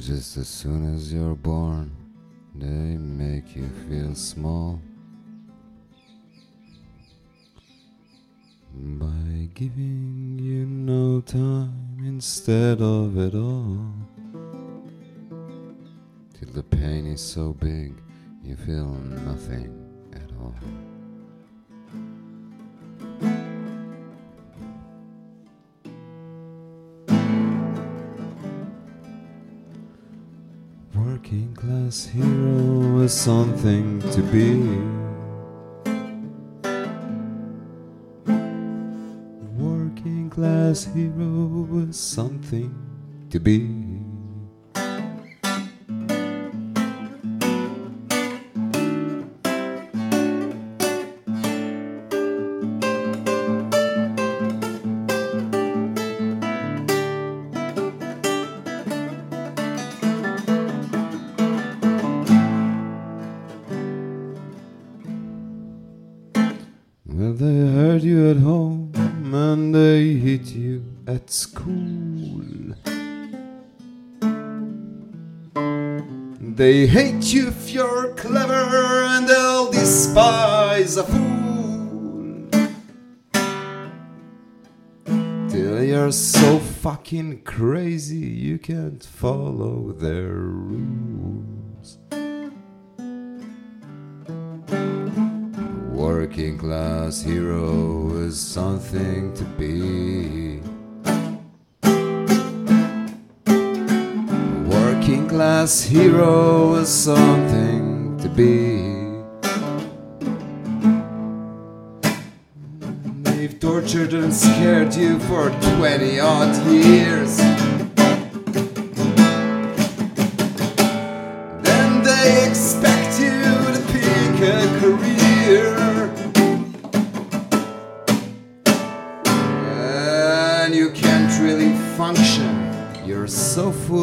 Just as soon as you're born, they make you feel small. By giving you no time instead of it all. Till the pain is so big, you feel nothing at all. Something to be. Working class hero is something to be. Hurt you at home and they hit you at school. They hate you if you're clever and they'll despise a fool. Till you're so fucking crazy you can't follow their rules. Working class hero is something to be. Working class hero is something to be. They've tortured and scared you for 20 odd years.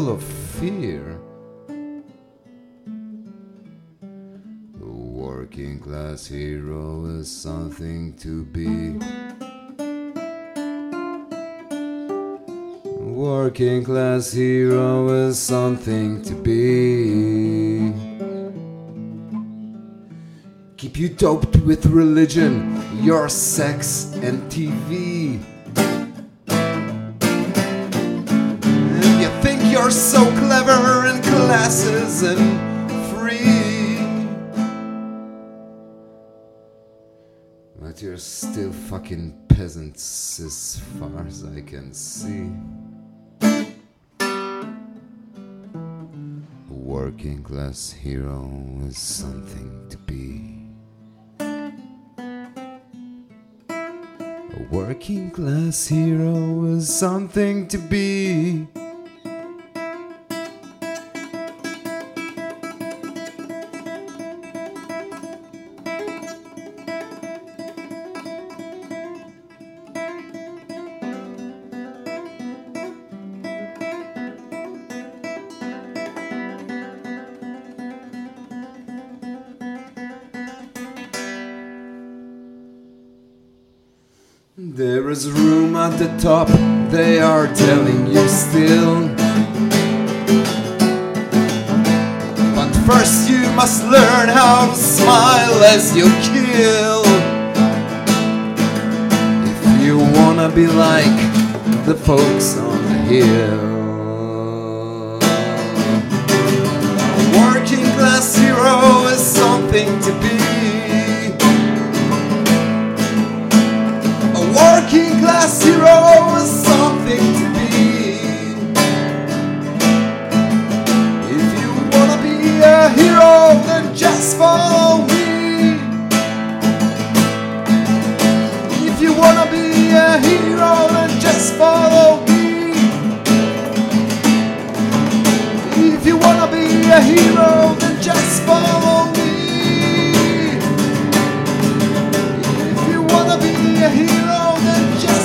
Full of fear. A working class hero is something to be. Working class hero is something to be. Keep you doped with religion, your sex, and TV. You're so clever in classes and free. But you're still fucking peasants as far as I can see. A working class hero is something to be. A working class hero is something to be. There is room at the top, they are telling you still. But first, you must learn how to smile as you kill. If you wanna be like the folks on the hill. Working class hero is something to be. Class hero is something to be. If you wanna be a hero, then just follow me. If you wanna be a hero, then just follow me. If you wanna be a hero, then just follow me. If you wanna be a hero, then just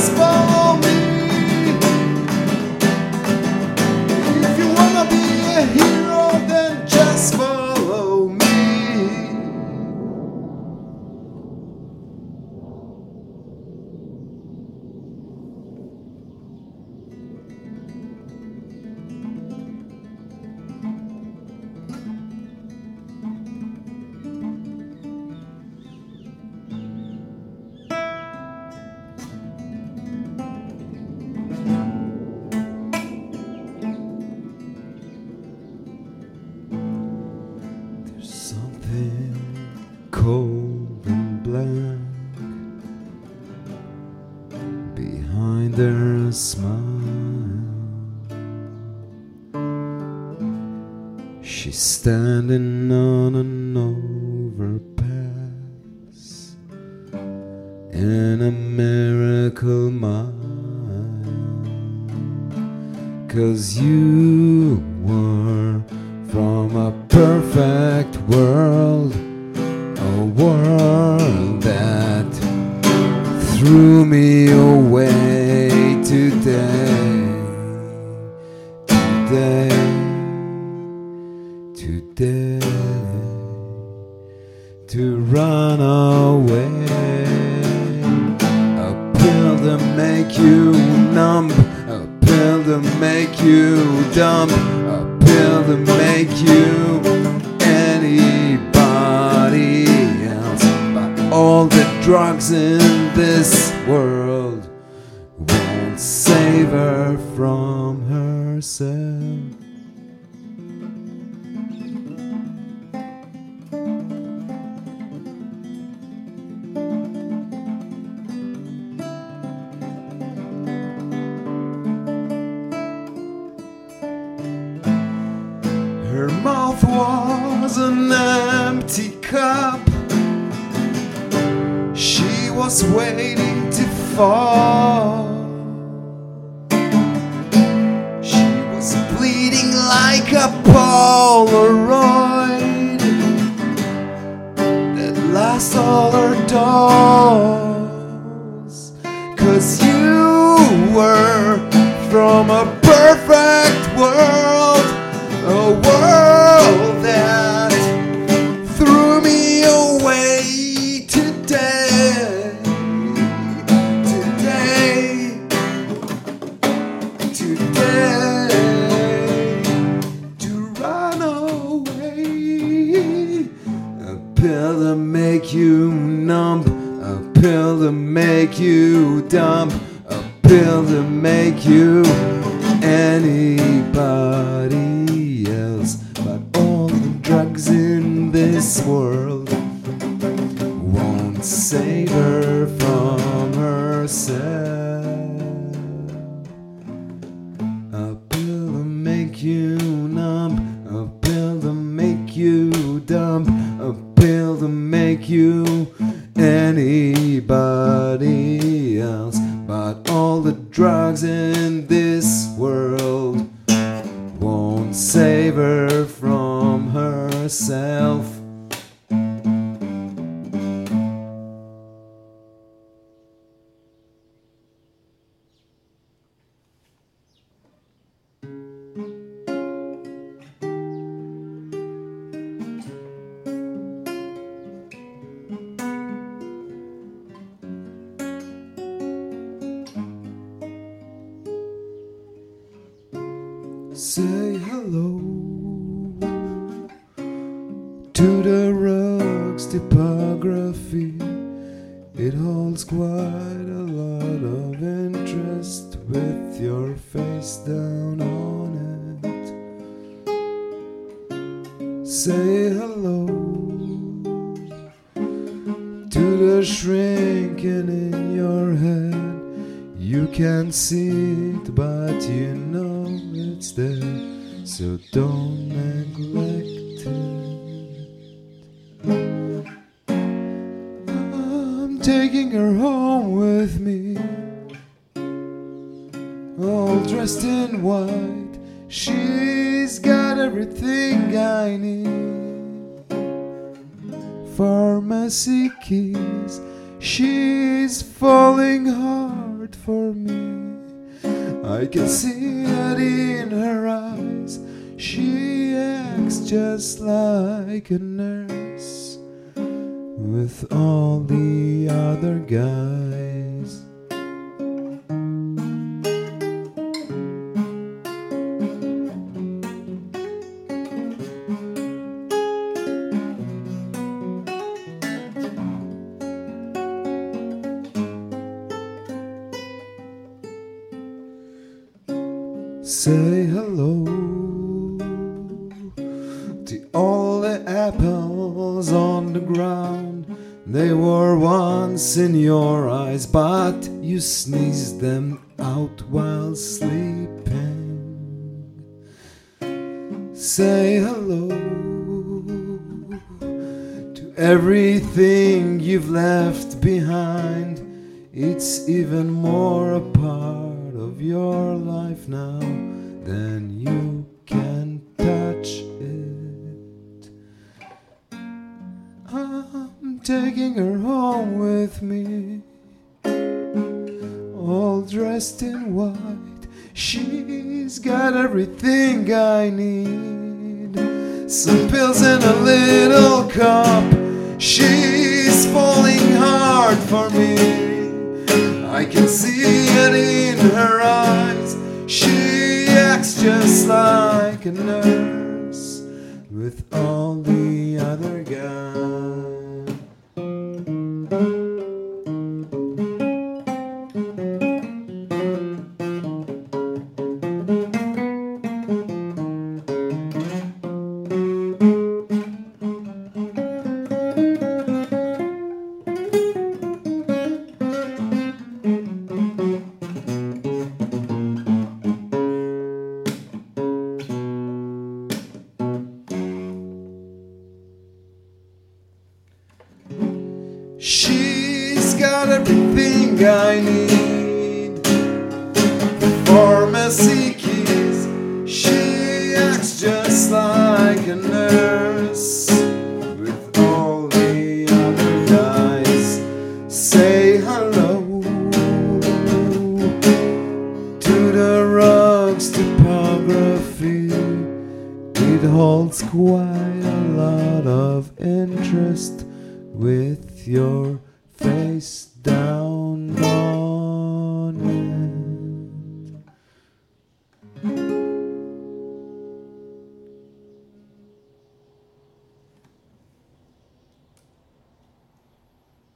a smile. She's standing on an overpass in a miracle mile. Cause you dumb, a pill to make you anybody else. But all the drugs in this world won't save her from herself. Mouth was an empty cup. She was waiting to fall. Save her from herself. A pill to make you numb, a pill to make you dumb, a pill to make you anybody else. But all the drugs in this world won't save her from herself. Say hello to the rug's topography. It holds quite a lot of interest with your face down on it. Say hello to the shrinking in your head. You can't see it, but you know it's there, so don't neglect it. I'm taking her home with me, all dressed in white. She's got everything I need. Pharmacy keys, she's falling hard for me. I can see it in her eyes. She acts just like a nurse with all the other guys. Say hello to all the apples on the ground. They were once in your eyes, but you sneezed them out while sleeping. Say hello to everything you've left behind. It's even more a part of your life now then you can touch it. I'm taking her home with me, all dressed in white. She's got everything I need. Some pills in a little cup. She's falling hard for me. I can see it in her. She acts just like a nurse with all the got everything I need. Pharmacy keys. She acts just like a nurse with all the other guys. Say hello to the rug's topography. It holds quite a lot of interest with your face down on